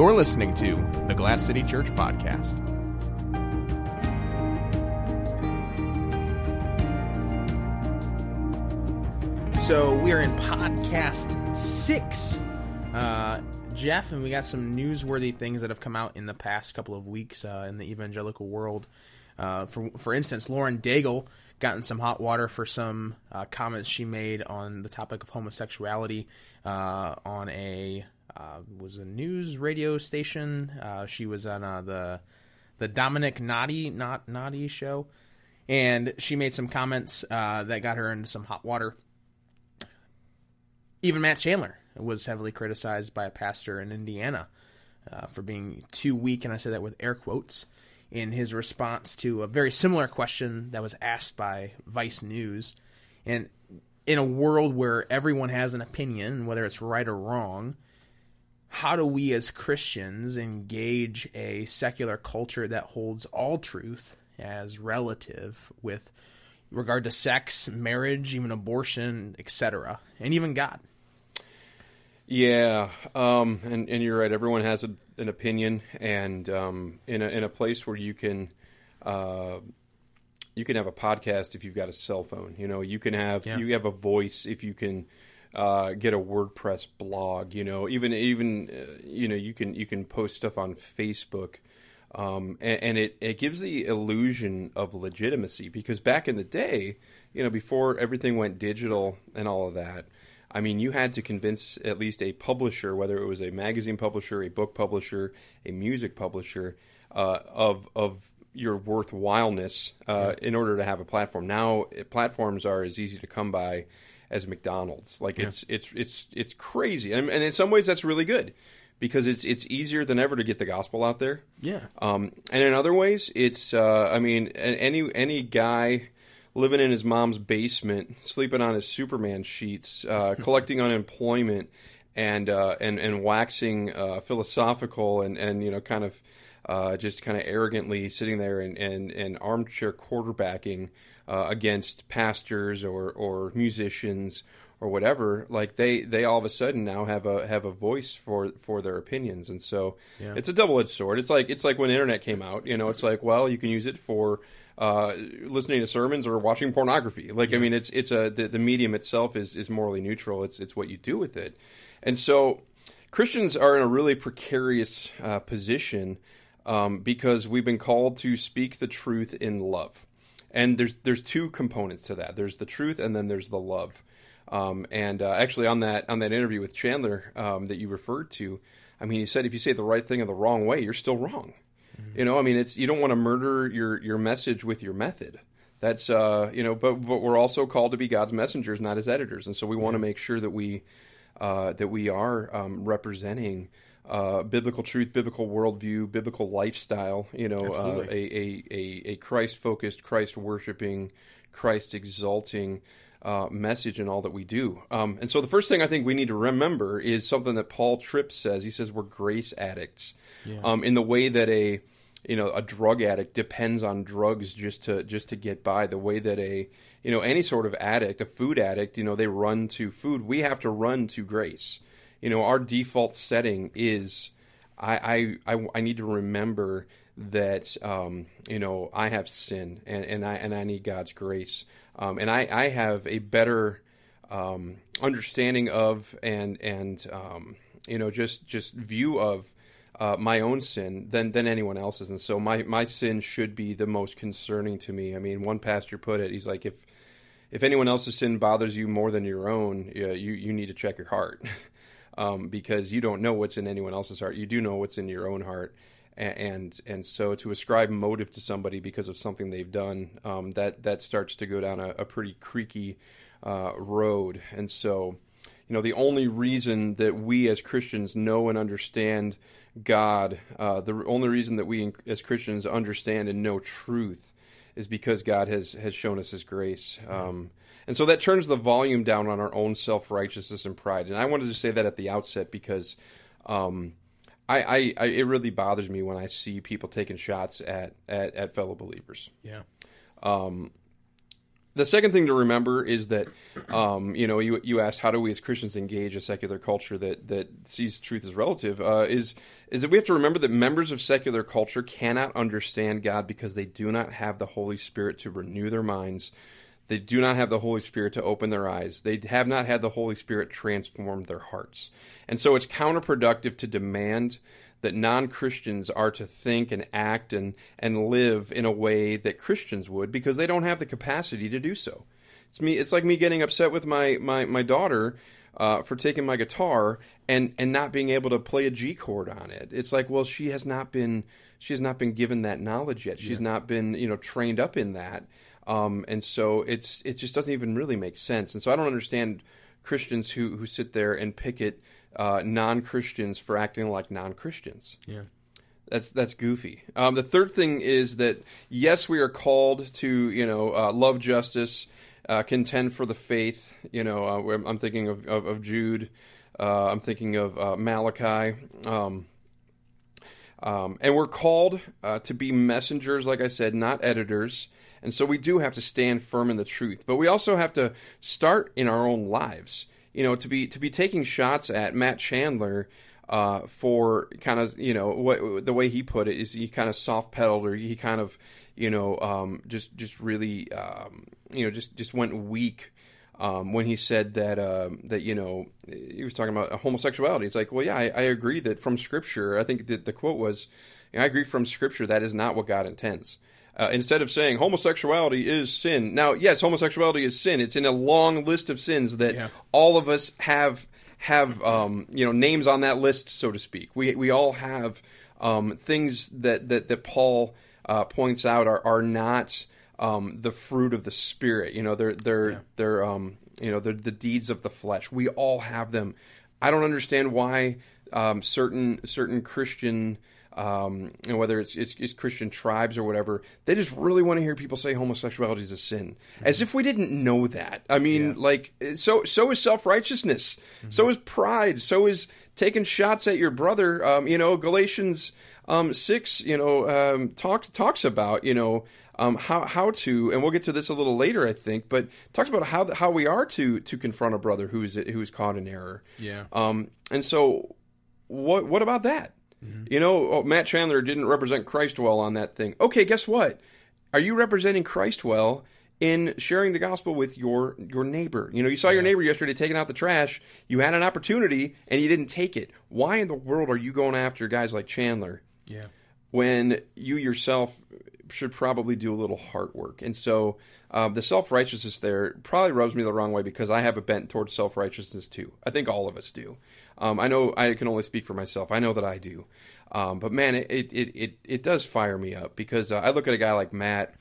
You're listening to the Glass City Church Podcast. So we are in podcast six, uh, Jeff, and we got some newsworthy things that have come out in the past couple of weeks uh, in the evangelical world. Uh, for for instance, Lauren Daigle got in some hot water for some uh, comments she made on the topic of homosexuality uh, on a was a news radio station. Uh, she was on uh, the the Domenick Naughty not Naughty show, and she made some comments uh, that got her into some hot water. Even Matt Chandler was heavily criticized by a pastor in Indiana uh, for being too weak, and I say that with air quotes, in his response to a very similar question that was asked by Vice News. And in a world where everyone has an opinion, whether it's right or wrong, how do we as Christians engage a secular culture that holds all truth as relative with regard to sex, marriage, even abortion, etc., and even God? Yeah, um, and and you're right. Everyone has a, an opinion, and um, in a in a place where you can. Uh, you can have a podcast if you've got a cell phone. You know, you can have Yeah. you have a voice if you can uh, get a WordPress blog. You know, even even uh, you know you can you can post stuff on Facebook, um, and, and it it gives the illusion of legitimacy because back in the day, you know, before everything went digital and all of that. I mean, you had to convince at least a publisher, whether it was a magazine publisher, a book publisher, a music publisher, uh, of of your worthwhileness uh, in order to have a platform. Now, platforms are as easy to come by as McDonald's. Like it's it's it's it's crazy, and, and in some ways that's really good because it's it's easier than ever to get the gospel out there. Yeah. Um, and in other ways, it's uh, I mean, any any guy living in his mom's basement, sleeping on his Superman sheets, uh, collecting unemployment, and uh, and and waxing uh, philosophical and and you know kind of uh, just kind of arrogantly sitting there and and, and armchair quarterbacking uh, against pastors or or musicians or whatever like they they all of a sudden now have a have a voice for for their opinions. And so Yeah. it's a double-edged sword. It's like it's like when the internet came out you know it's like well you can use it for uh, listening to sermons or watching pornography. Like i mean it's it's a the, the medium itself is is morally neutral. It's it's what you do with it. And so christians are in a really precarious uh, position um, because we've been called to speak the truth in love and there's there's two components to that there's the truth and then there's the love um, and uh, actually, on that on that interview with Chandler um, that you referred to, I mean, he said if you say the right thing in the wrong way, you're still wrong. You know, I mean, it's you don't want to murder your your message with your method. That's uh, you know, but but we're also called to be God's messengers, not His editors, and so we want to make sure that we uh, that we are um, representing. Uh, biblical truth, biblical worldview, biblical lifestyle. You know, uh, a, a, a, a Christ focused, Christ worshiping, Christ exalting uh, message in all that we do. Um, and so the first thing I think we need to remember is something that Paul Tripp says. He says we're grace addicts um, in the way that a you know a drug addict depends on drugs just to just to get by. The way that a you know any sort of addict, a food addict, you know they run to food. We have to run to grace. You know our default setting is I I, I, I need to remember that um, you know I have sin and, and I and I need God's grace. Um, and I, I have a better um, understanding of and and um, you know just just view of uh, my own sin than than anyone else's, and so my my sin should be the most concerning to me. I mean, one pastor put it, he's like, if if anyone else's sin bothers you more than your own, yeah, you you need to check your heart, um, because you don't know what's in anyone else's heart. You do know what's in your own heart, A- and and so to ascribe motive to somebody because of something they've done, um, that that starts to go down a, a pretty creaky uh, road. And so, you know, the only reason that we as Christians know and understand God, uh, the only reason that we as Christians understand and know truth is because God has has shown us His grace. Um, and so that turns the volume down on our own self righteousness and pride. And I wanted to say that at the outset because um, I, I, I it really bothers me when I see people taking shots at at, at fellow believers. Yeah. the second thing to remember is that, um, you know, you you asked how do we as Christians engage a secular culture that that sees truth as relative? Uh, is is that we have to remember that members of secular culture cannot understand God because they do not have the Holy Spirit to renew their minds. They do not have the Holy Spirit to open their eyes. They have not had the Holy Spirit transform their hearts. And so it's counterproductive to demand that non Christians are to think and act and, and live in a way that Christians would because they don't have the capacity to do so. It's me. It's like me getting upset with my my my daughter uh, for taking my guitar and and not being able to play a G chord on it. It's like, well, she has not been she has not been given that knowledge yet. She's yeah. not been you know trained up in that, um, and so it's it just doesn't even really make sense. And so I don't understand Christians who who sit there and picket uh, non Christians for acting like non Christians. Yeah. That's that's goofy. Um, the third thing is that yes, we are called to you know uh, love justice, uh, contend for the faith. You know, uh, I'm thinking of, of, of Jude. Uh, I'm thinking of uh, Malachi. Um, um, and we're called to be messengers, like I said, not editors. And so we do have to stand firm in the truth. But we also have to start in our own lives you know, to be to be taking shots at Matt Chandler uh, for kind of you know what the way he put it is he kind of soft pedaled or he kind of you know um, just just really um, you know just just went weak. Um, when he said that uh, that you know he was talking about homosexuality, it's like, well, yeah, I, I agree that from Scripture. I think that the quote was, I agree from Scripture that is not what God intends. Uh, instead of saying homosexuality is sin. Now, yes, homosexuality is sin. It's in a long list of sins that yeah. all of us have have um, you know names on that list, so to speak. We we all have um, things that that that Paul uh, points out are are not um, the fruit of the spirit. You know, they're they're yeah. they're um, you know they're the deeds of the flesh. We all have them. I don't understand why um, certain certain Christian um, and whether it's, it's, it's Christian tribes or whatever, they just really want to hear people say homosexuality is a sin, mm-hmm. as if we didn't know that. I mean, yeah. like so so is self righteousness, mm-hmm. so is pride, so is taking shots at your brother. Um, you know, Galatians um, six, you know, um, talks talks about you know. Um, how how to and we'll get to this a little later, I think, but talks about how how we are to to confront a brother who is who is caught in error. Yeah. Um. And so, what what about that? Mm-hmm. You know, oh, Matt Chandler didn't represent Christ well on that thing. Okay, guess what? Are you representing Christ well in sharing the gospel with your your neighbor? You know, you saw your neighbor yesterday taking out the trash. You had an opportunity and you didn't take it. Why in the world are you going after guys like Chandler? Yeah. When you yourself should probably do a little heart work. And so um, the self righteousness there probably rubs me the wrong way because I have a bent towards self righteousness too. I think all of us do. Um, I know I can only speak for myself. I know that I do. Um, but man, it, it, it, it, does fire me up because uh, I look at a guy like Matt,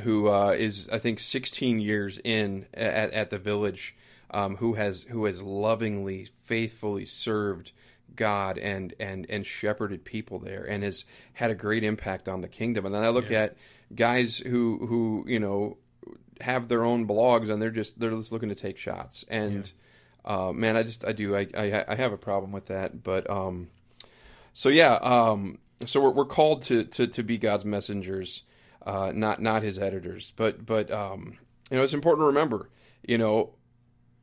who uh, is I think 16 years in at, at the village, um, who has who has lovingly, faithfully served God and and and shepherded people there, and has had a great impact on the kingdom. And then I look yeah. at guys who who you know have their own blogs and they're just they're just looking to take shots and. Yeah uh, man, I just I do I, I, I have a problem with that. But um, so yeah, um, so we're, we're called to, to to be God's messengers, uh, not not His editors. But but um, you know, it's important to remember, you know,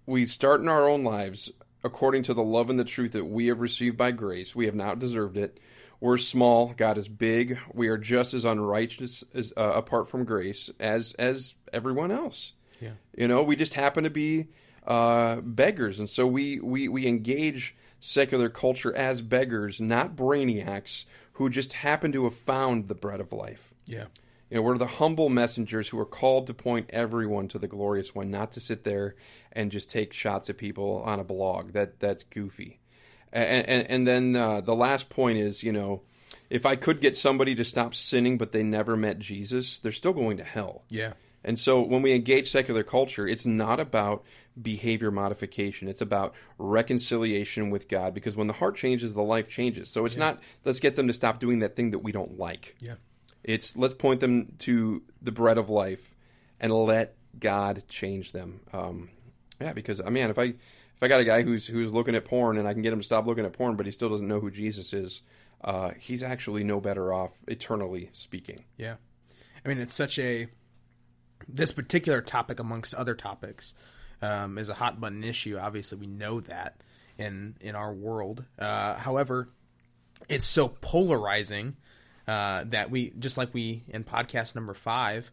we start in our own lives according to the love and the truth that we have received by grace. We have not deserved it. We're small. God is big. We are just as unrighteous as uh, apart from grace as as everyone else. Yeah. You know, we just happen to be uh, beggars, and so we, we we engage secular culture as beggars, not brainiacs who just happen to have found the bread of life. Yeah. You know, we're the humble messengers who are called to point everyone to the glorious one, not to sit there and just take shots at people on a blog. That that's goofy. And and, and then uh, the last point is, you know, if I could get somebody to stop sinning, but they never met Jesus, they're still going to hell. Yeah. And so when we engage secular culture, it's not about behavior modification. It's about reconciliation with God because when the heart changes, the life changes. So it's yeah. not let's get them to stop doing that thing that we don't like. Yeah. It's let's point them to the bread of life and let God change them. Um, yeah, because I mean, if I if I got a guy who's who's looking at porn and I can get him to stop looking at porn, but he still doesn't know who Jesus is, uh, he's actually no better off eternally speaking. Yeah, I mean, it's such a this particular topic, amongst other topics, um, is a hot button issue. Obviously, we know that in in our world. Uh, however, it's so polarizing uh, that we just like we in podcast number five,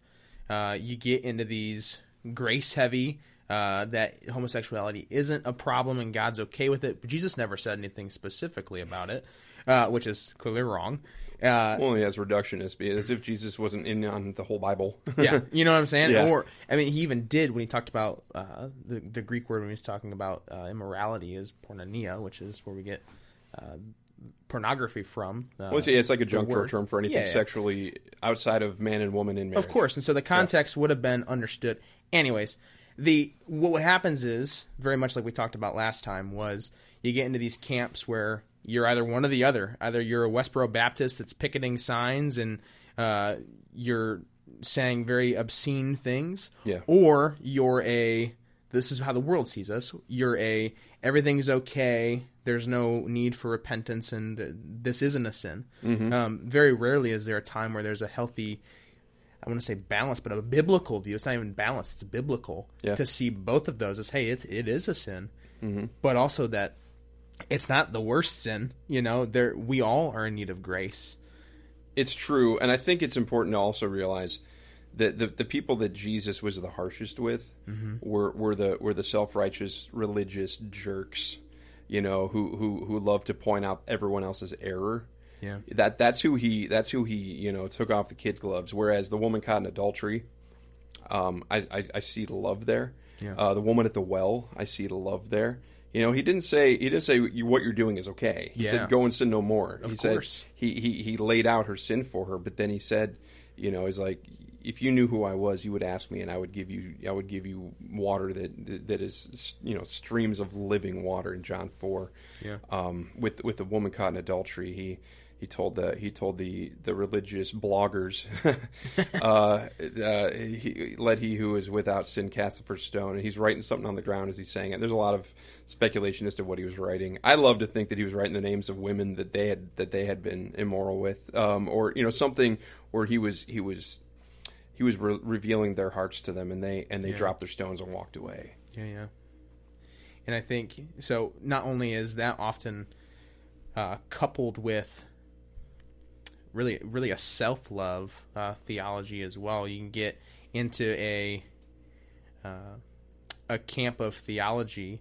uh, you get into these grace heavy. Uh, that homosexuality isn't a problem and God's okay with it, but Jesus never said anything specifically about it, uh, which is clearly wrong. Uh, Only as reductionist, as if Jesus wasn't in on the whole Bible. yeah, you know what I'm saying. Yeah. Or I mean, he even did when he talked about uh, the the Greek word when he was talking about uh, immorality is porneia, which is where we get uh, pornography from. Uh, Well, it's like a junk word. term for anything Yeah, yeah. sexually outside of man and woman in marriage. Of course, and so the context would have been understood. Anyways, the what happens is very much like we talked about last time was you get into these camps where you're either one or the other. Either you're a Westboro Baptist that's picketing signs and uh, you're saying very obscene things, Yeah. or you're a this is how the world sees us. You're a everything's okay. There's no need for repentance, and this isn't a sin. Mm-hmm. Um, very rarely is there a time where there's a healthy, I want to say balance, but a biblical view. It's not even balanced; it's biblical Yeah. to see both of those as hey, it, it is a sin, Mm-hmm. but also that it's not the worst sin. You know, there we all are in need of grace. It's true, and I think it's important to also realize that the, the people that Jesus was the harshest with Mm-hmm. were were the were the self righteous religious jerks, you know, who who who love to point out everyone else's error. Yeah. That that's who he that's who he you know took off the kid gloves. Whereas the woman caught in adultery, um, I, I I see the love there. Yeah. Uh, the woman at the well, I see the love there. You know, he didn't say he didn't say what you're doing is okay. He Yeah. said go and sin no more. Of he course. said he, he he laid out her sin for her, but then he said, you know, he's like, if you knew who I was, you would ask me, and I would give you I would give you water that that is you know streams of living water in John four. Yeah. Um, with with the woman caught in adultery, he he told the he told the the religious bloggers, uh, uh, he, let he who is without sin cast the first stone, and he's writing something on the ground as he's saying it. There's a lot of speculation as to what he was writing. I love to think that he was writing the names of women that they had that they had been immoral with, um, or you know something where he was he was he was re- revealing their hearts to them, and they and they Yeah. dropped their stones and walked away. Yeah, yeah. And I think so. Not only is that often uh, coupled with really, really a self love uh, theology as well. You can get into a uh, a camp of theology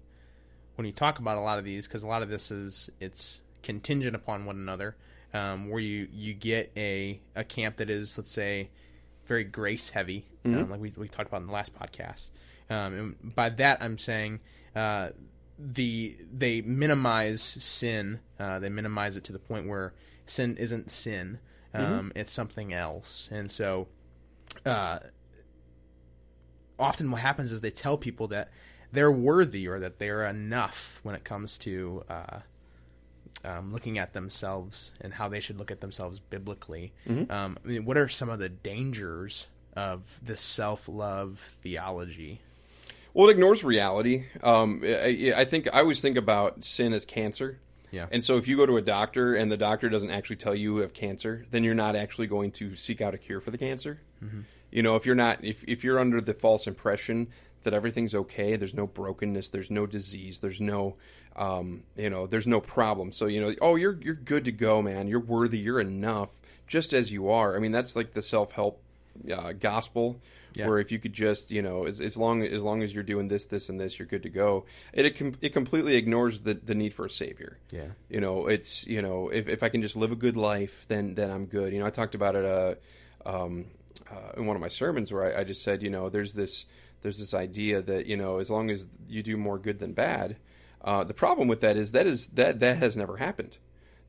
when you talk about a lot of these, because a lot of this is it's contingent upon one another. Um, where you you get a a camp that is, let's say, very grace heavy, um, like we, we talked about in the last podcast. Um, and by that, I'm saying uh, the they minimize sin. Uh, they minimize it to the point where sin isn't sin; um, it's something else. And so, uh, often what happens is they tell people that they're worthy or that they're enough when it comes to uh, um, looking at themselves and how they should look at themselves biblically. Um, I mean, what are some of the dangers of this self-love theology? Well, it ignores reality. Um, I, I think I always think about sin as cancer. Yeah. And so if you go to a doctor and the doctor doesn't actually tell you you have cancer, then you're not actually going to seek out a cure for the cancer. You know, if you're not if if you're under the false impression that everything's okay, there's no brokenness, there's no disease, there's no um, you know, there's no problem. So, you know, oh, you're you're good to go, man. You're worthy, you're enough just as you are. I mean, that's like the self-help uh, gospel Yeah. where if you could just you know as, as long as long as you're doing this this and this you're good to go it it, com- it completely ignores the, the need for a savior Yeah. you know it's you know if, if i can just live a good life then then i'm good you know i talked about it uh, um, uh, in one of my sermons where I, I just said you know there's this there's this idea that you know as long as you do more good than bad uh, the problem with that is that is that that has never happened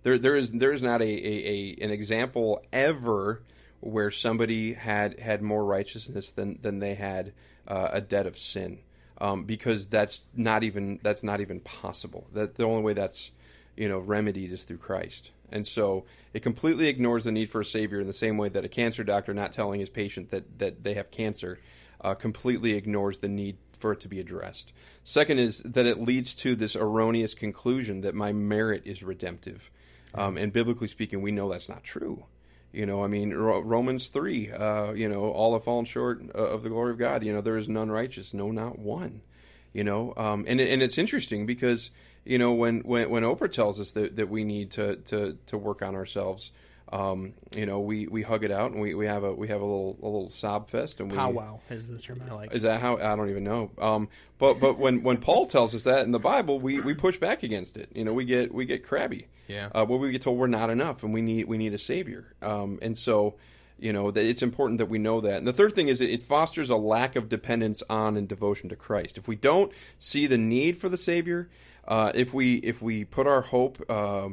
there there is there is not a, a, a an example ever where somebody had had more righteousness than than they had uh, a debt of sin um, because that's not even that's not even possible that the only way that's you know remedied is through Christ and so it completely ignores the need for a savior in the same way that a cancer doctor not telling his patient that that they have cancer uh, completely ignores the need for it to be addressed. Second is that it leads to this erroneous conclusion that my merit is redemptive. Um, and biblically speaking, we know that's not true. You know, I mean, Ro- Romans 3, uh, you know, all have fallen short uh, of the glory of God. You know, there is none righteous, no, not one. You know, um, and, and it's interesting because, you know, when, when, when Oprah tells us that, that we need to, to, to work on ourselves, um, you know, we, we hug it out and we, we have a we have a little a little sob fest and we Powwow is the term I like. is that how I don't even know. Um, but but when, when Paul tells us that in the Bible, we, we push back against it. You know, we get we get crabby. Yeah. Uh, where we get told we're not enough and we need we need a savior. Um, and so you know that it's important that we know that. And the third thing is it fosters a lack of dependence on and devotion to Christ. If we don't see the need for the savior, uh, if we if we put our hope uh,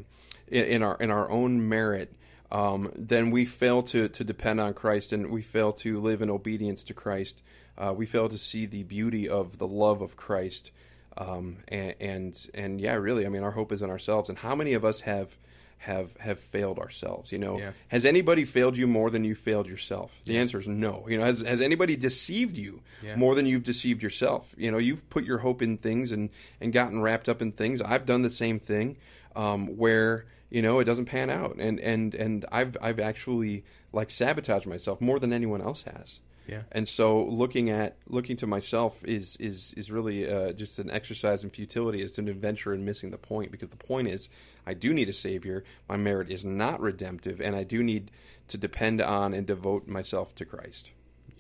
in, in our in our own merit um, then we fail to, to depend on Christ and we fail to live in obedience to Christ. Uh, we fail to see the beauty of the love of Christ. Um, and, and, and yeah, really, I mean, our hope is in ourselves. And how many of us have have have failed ourselves? You know, Yeah. has anybody failed you more than you failed yourself? The answer is no. You know, has has anybody deceived you Yeah. more than you've deceived yourself? You know, you've put your hope in things and and gotten wrapped up in things. I've done the same thing, um, where you know it doesn't pan out, and and and I've I've actually like sabotaged myself more than anyone else has. Yeah. And so looking at looking to myself is is is really uh, just an exercise in futility. It's an adventure in missing the point because the point is I do need a savior. My merit is not redemptive, and I do need to depend on and devote myself to Christ.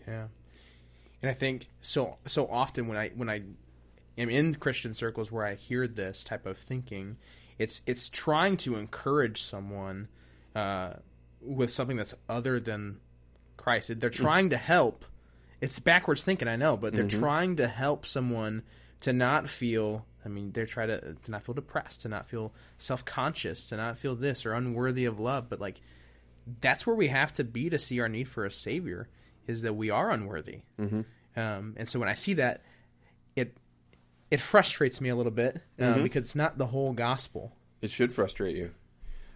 Yeah, and I think so. So often when I when I am in Christian circles where I hear this type of thinking, it's it's trying to encourage someone uh, with something that's other than Christ. They're trying to help. It's backwards thinking, I know, but they're trying to help someone to not feel. I mean, they're trying to to not feel depressed, to not feel self conscious, to not feel this or unworthy of love. But like, that's where we have to be to see our need for a savior is that we are unworthy. Mm-hmm. Um, and so when I see that, it it frustrates me a little bit um, because it's not the whole gospel. It should frustrate you.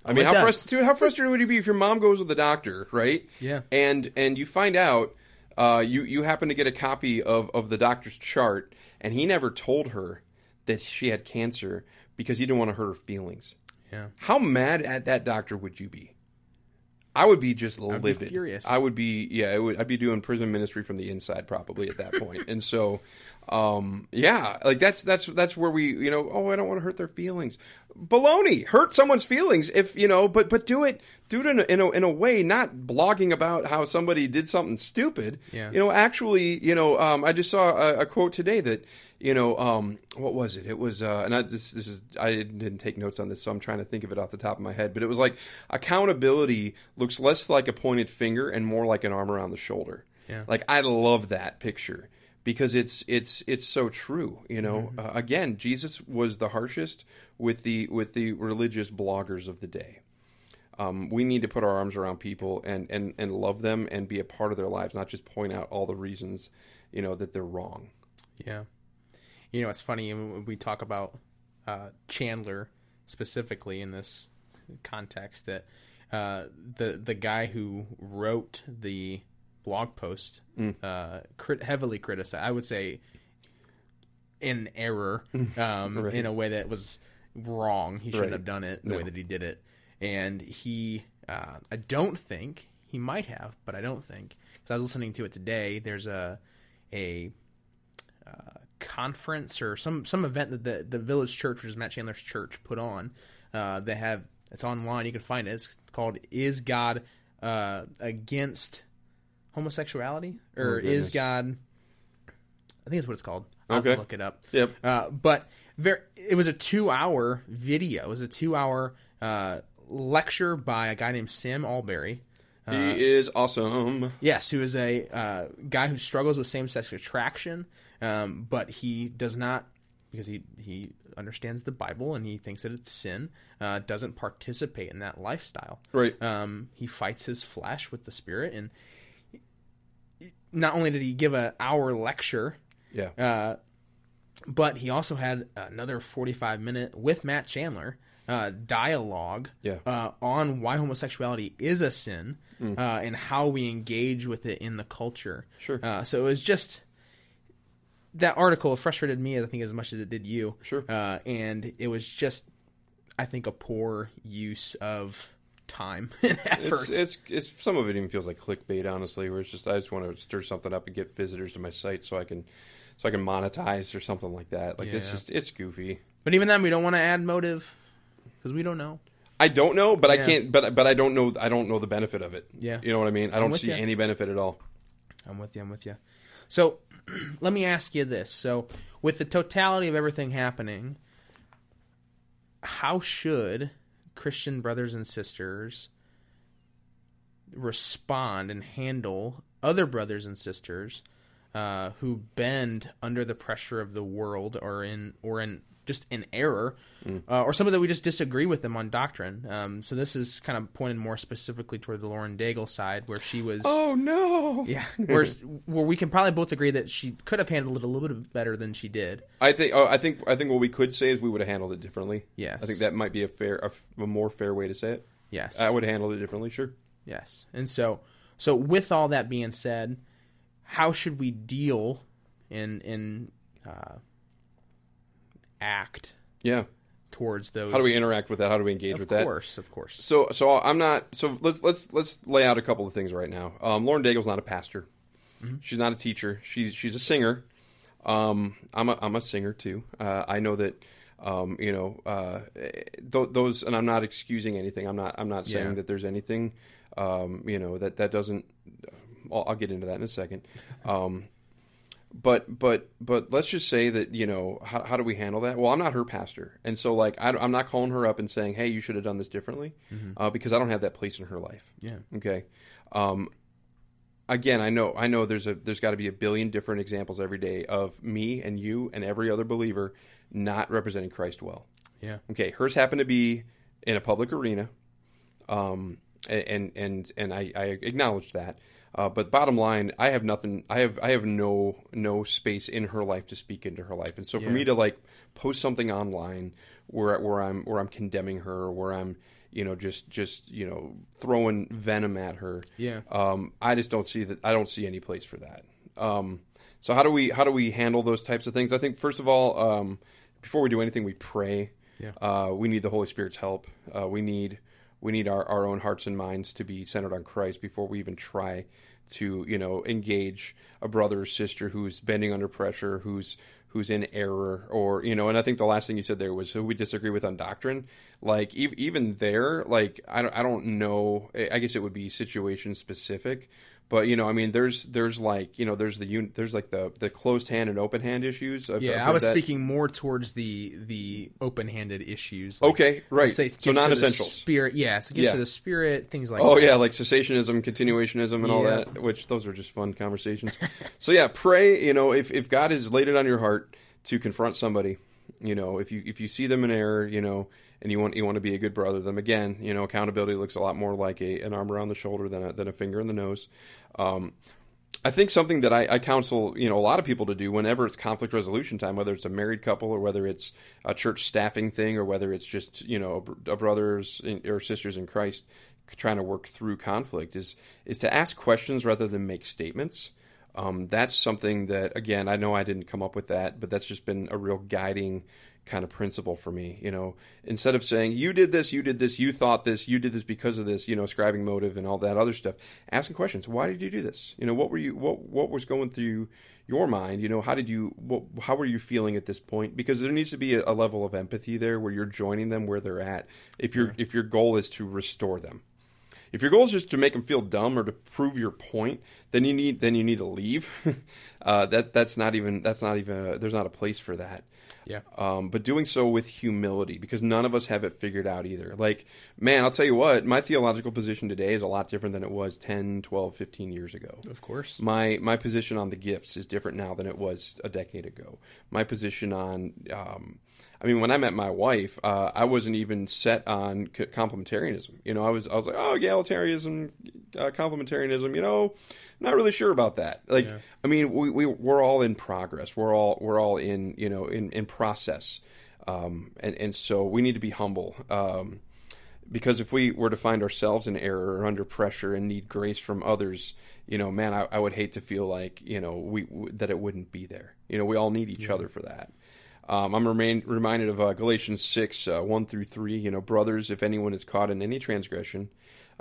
I mean, how, frust- how frustrated would you be if your mom goes to the doctor, right? Yeah. And and you find out uh, you you happen to get a copy of of the doctor's chart, and he never told her that she had cancer because he didn't want to hurt her feelings. Yeah. How mad at that doctor would you be? I would be just be livid. furious. I would be, yeah, it would, I'd be doing prison ministry from the inside probably at that point. and so, um, yeah, like that's that's that's where we, you know, oh, I don't want to hurt their feelings. Baloney, hurt someone's feelings if you know, but but do it do it in a, in a in a way, not blogging about how somebody did something stupid. Yeah. You know, actually, you know, um, I just saw a, a quote today that you know, um, what was it? It was, uh, and I, this this is I didn't take notes on this, so I'm trying to think of it off the top of my head. But it was like accountability looks less like a pointed finger and more like an arm around the shoulder. Yeah. Like I love that picture because it's it's it's so true. You know, uh, again, Jesus was the harshest with the with the religious bloggers of the day. Um, we need to put our arms around people and, and, and love them and be a part of their lives, not just point out all the reasons, you know, that they're wrong. Yeah. You know, it's funny when we talk about uh, Chandler specifically in this context that uh, the the guy who wrote the blog post uh, crit- heavily criticized. I would say in error, um, Right. in a way that was wrong. He shouldn't Right. have done it the No. way that he did it, and he. Uh, I don't think he might have, but I don't think because I was listening to it today. There's a a conference or some some event that the the village church, which is Matt Chandler's church, put on. Uh, they have it's online. You can find it. It's called "Is God uh, Against Homosexuality?" or Oh, "Is God?" I think that's what it's called. I'll Okay. look it up. Yep. Uh, but very, it was a two-hour video. It was a two-hour uh, lecture by a guy named Sam Allberry. he is awesome. Yes, who is a uh, guy who struggles with same-sex attraction, um, but he does not because he he understands the Bible and he thinks that it's sin. Uh, doesn't participate in that lifestyle. Right. Um, he fights his flesh with the Spirit, and not only did he give an hour lecture, Yeah. uh, but he also had another 45 minute with Matt Chandler uh, dialogue Yeah. uh, on why homosexuality is a sin uh, and how we engage with it in the culture. Sure. Uh, so it was just that article frustrated me, I think, as much as it did you. Sure. Uh, and it was just, I think, a poor use of time and effort. It's, it's it's some of it even feels like clickbait, honestly. Where it's just I just want to stir something up and get visitors to my site so I can so I can monetize or something like that. Like it's Yeah. just it's goofy. but even then, we don't want to add motive because we don't know. I don't know, but I can't. But but I don't know. I don't know the benefit of it. Yeah. you know what I mean. I don't see ya. any benefit at all. I'm with you. I'm with you. So, let me ask you this: so, with the totality of everything happening, how should Christian brothers and sisters respond and handle other brothers and sisters uh, who bend under the pressure of the world, or in or in just in error, uh, or something that we just disagree with them on doctrine? Um, so, this is kind of pointed more specifically toward the Lauren Daigle side, where she was. Oh no! Yeah, where where we can probably both agree that she could have handled it a little bit better than she did. I think. Oh, I think. I think what we could say is we would have handled it differently. Yes. I think that might be a fair, a, a more fair way to say it. Yes, I would have handled it differently. Sure. yes, and so so with all that being said, how should we deal in in uh, act Yeah. towards those? How do we interact with that? How do we engage Of with that? Of course, of course. So, so I'm not. So let's let's let's lay out a couple of things right now. Um, Lauren Daigle's not a pastor. She's not a teacher. She's she's a singer. Um, I'm a I'm a singer too. Uh, I know that. Um, you know, uh, th- those, and I'm not excusing anything. I'm not. I'm not saying Yeah. that there's anything. Um, you know that that doesn't. I'll, I'll get into that in a second. But but but let's just say that you know how, how do we handle that? Well i'm not her pastor. And so like I, am not calling her up and saying hey you should have done this differently uh, because i don't have that place in her life. Yeah, okay. Um, again i know i know there's a there's got to be a billion different examples every day of me and you and every other believer not representing christ well. Yeah, okay. Hers happened to be in a public arena. Um, and and and I, I acknowledge that. Uh, but bottom line, I have nothing. I have I have no no space in her life to speak into her life, and so for Yeah. me to like post something online where where I'm where I'm condemning her, or where I'm you know just just you know throwing venom at her, yeah. um, I just don't see that. I don't see any place for that. Um, so how do we how do we handle those types of things? I think first of all, um, before we do anything, we pray. Yeah. Uh, we need the Holy Spirit's help. Uh, we need we need our, our own hearts and minds to be centered on Christ before we even try to you know engage a brother or sister who's bending under pressure, who's who's in error, or you know. And I think the last thing you said there was who we disagree with on doctrine. Like e- even there, like I don't I don't know. I I guess it would be situation specific. But you know, I mean, there's there's like you know, there's the un- there's like the the closed hand and open hand issues. I've- I've Yeah, I was that. speaking more towards the the open-handed issues. like, Okay, right. say- So gives non-essentials. Spirit, yes, it gives Yeah. to the spirit, things like Oh that. yeah, like cessationism, continuationism, and all that. Which those are just fun conversations. so yeah, pray. You know, if if God has laid it on your heart to confront somebody, you know, if you if you see them in error, you know, and you want you want to be a good brother, to them again, you know, accountability looks a lot more like a an arm around the shoulder than a, than a finger in the nose. Um, I think something that I, I counsel, you know, a lot of people to do whenever it's conflict resolution time, whether it's a married couple or whether it's a church staffing thing or whether it's just, you know, a, a brothers in, or sisters in Christ trying to work through conflict is is to ask questions rather than make statements. Um, that's something that, again, I know I didn't come up with that, but that's just been a real guiding kind of principle for me. You know, instead of saying you did this, you did this, you thought this, you did this because of this, you know, ascribing motive and all that other stuff, asking questions. Why did you do this? You know, what were you, what, what was going through your mind? You know, how did you, what, how were you feeling at this point? Because there needs to be a, a level of empathy there where you're joining them where they're at. If your, if your goal is to restore them. If your goal is just to make them feel dumb or to prove your point, then you need then you need to leave. uh, that that's not even that's not even a, there's not a place for that. Yeah. Um, but doing so with humility because none of us have it figured out either. Like, man, I'll tell you what, my theological position today is a lot different than it was 10, 12, 15 years ago. Of course. My my position on the gifts is different now than it was a decade ago. My position on, um, I mean, when I met my wife, uh, I wasn't even set on c- complementarianism. You know, I was I was like, oh, egalitarianism, uh, complementarianism. You know, not really sure about that. Like, Yeah. I mean, we, we we're all in progress. We're all we're all in you know in in process, um, and and so we need to be humble. Um, because if we were to find ourselves in error or under pressure and need grace from others, you know, man, I, I would hate to feel like you know we w- that it wouldn't be there. You know, we all need each other for that. Um, I'm remain, reminded of uh, Galatians 6, uh, 1 through 3. You know, brothers, if anyone is caught in any transgression,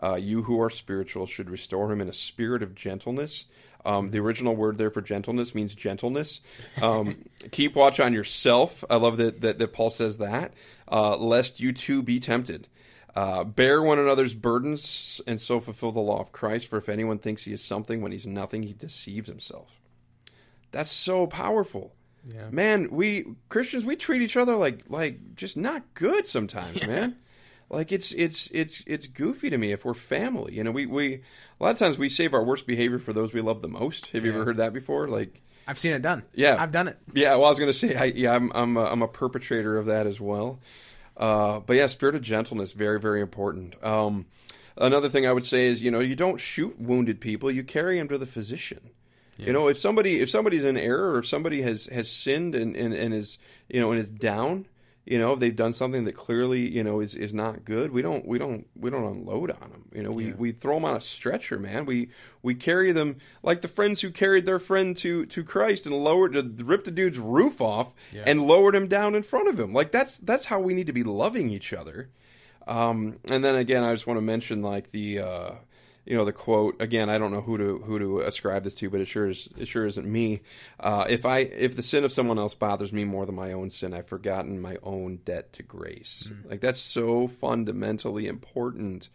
uh, you who are spiritual should restore him in a spirit of gentleness. Um, the original word there for gentleness means gentleness. Um, keep watch on yourself. I love that, that, that Paul says that, uh, lest you too be tempted. Uh, bear one another's burdens and so fulfill the law of Christ. For if anyone thinks he is something when he's nothing, he deceives himself. That's so powerful. Yeah. Man, we Christians we treat each other like like just not good sometimes, man. Like it's it's it's it's goofy to me if we're family. You know, we we a lot of times we save our worst behavior for those we love the most. Have you ever heard that before? Like I've seen it done. Yeah. I've done it. yeah, well, I was going to say, I, yeah, I'm I'm a, I'm a perpetrator of that as well. Uh, but yeah, spirit of gentleness very very important. Um, another thing I would say is, you know, you don't shoot wounded people; you carry them to the physician. You know, if somebody if somebody's in error, or if somebody has has sinned and, and, and is you know and is down, you know, if they've done something that clearly you know is, is not good, we don't we don't we don't unload on them. You know, we, we throw them on a stretcher, man. We we carry them like the friends who carried their friend to to Christ and lowered ripped the dude's roof off Yeah. and lowered him down in front of him. Like that's that's how we need to be loving each other. Um, and then again, I just want to mention like the uh, you know the quote again. I don't know who to who to ascribe this to, but it sure is it sure isn't me. Uh, if I if the sin of someone else bothers me more than my own sin, I've forgotten my own debt to grace. Like that's so fundamentally important.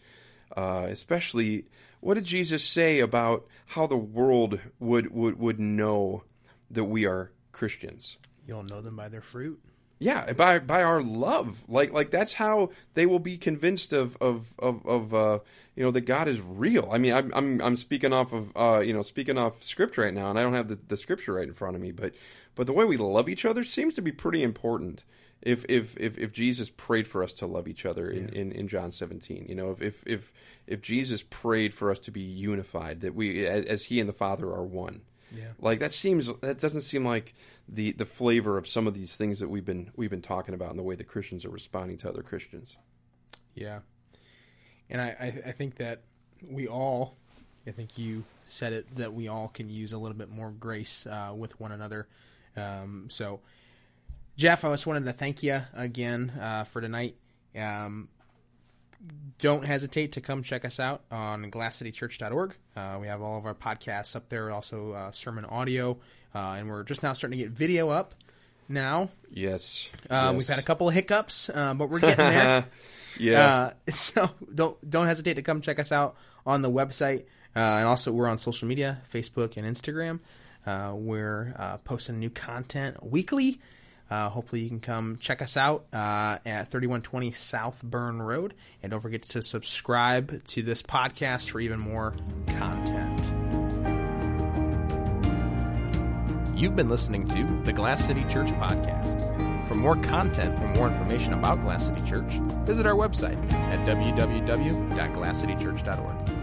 Uh, especially, what did Jesus say about how the world would would would know that we are Christians? You'll know them by their fruit. Yeah, by by our love, like like that's how they will be convinced of of of, of uh, you know that God is real. I mean, I'm I'm I'm speaking off of uh, you know speaking off script right now, and I don't have the, the scripture right in front of me, but but the way we love each other seems to be pretty important. If if if, if Jesus prayed for us to love each other in, in, in John 17, you know, if, if if if Jesus prayed for us to be unified, that we as, as He and the Father are one, Yeah. like that seems that doesn't seem like the the flavor of some of these things that we've been we've been talking about and the way that Christians are responding to other Christians. Yeah. And I, I, I think that we all, I think you said it, that we all can use a little bit more grace uh, with one another. Um, so, Jeff, I just wanted to thank you again uh, for tonight. Um, don't hesitate to come check us out on glasscitychurch.org. Uh, we have all of our podcasts up there, also uh, sermon audio, uh, and we're just now starting to get video up now. Yes, Uh, yes. We've had a couple of hiccups, uh, but we're getting there. yeah, Uh, so don't don't hesitate to come check us out on the website, uh, and also we're on social media, Facebook and Instagram. Uh, we're uh, posting new content weekly. Uh, hopefully, you can come check us out uh, at 3120 South Byrne Road, and don't forget to subscribe to this podcast for even more content. You've been listening to the Glass City Church podcast. For more content or more information about Glass City Church, visit our website at www.glasscitychurch.org.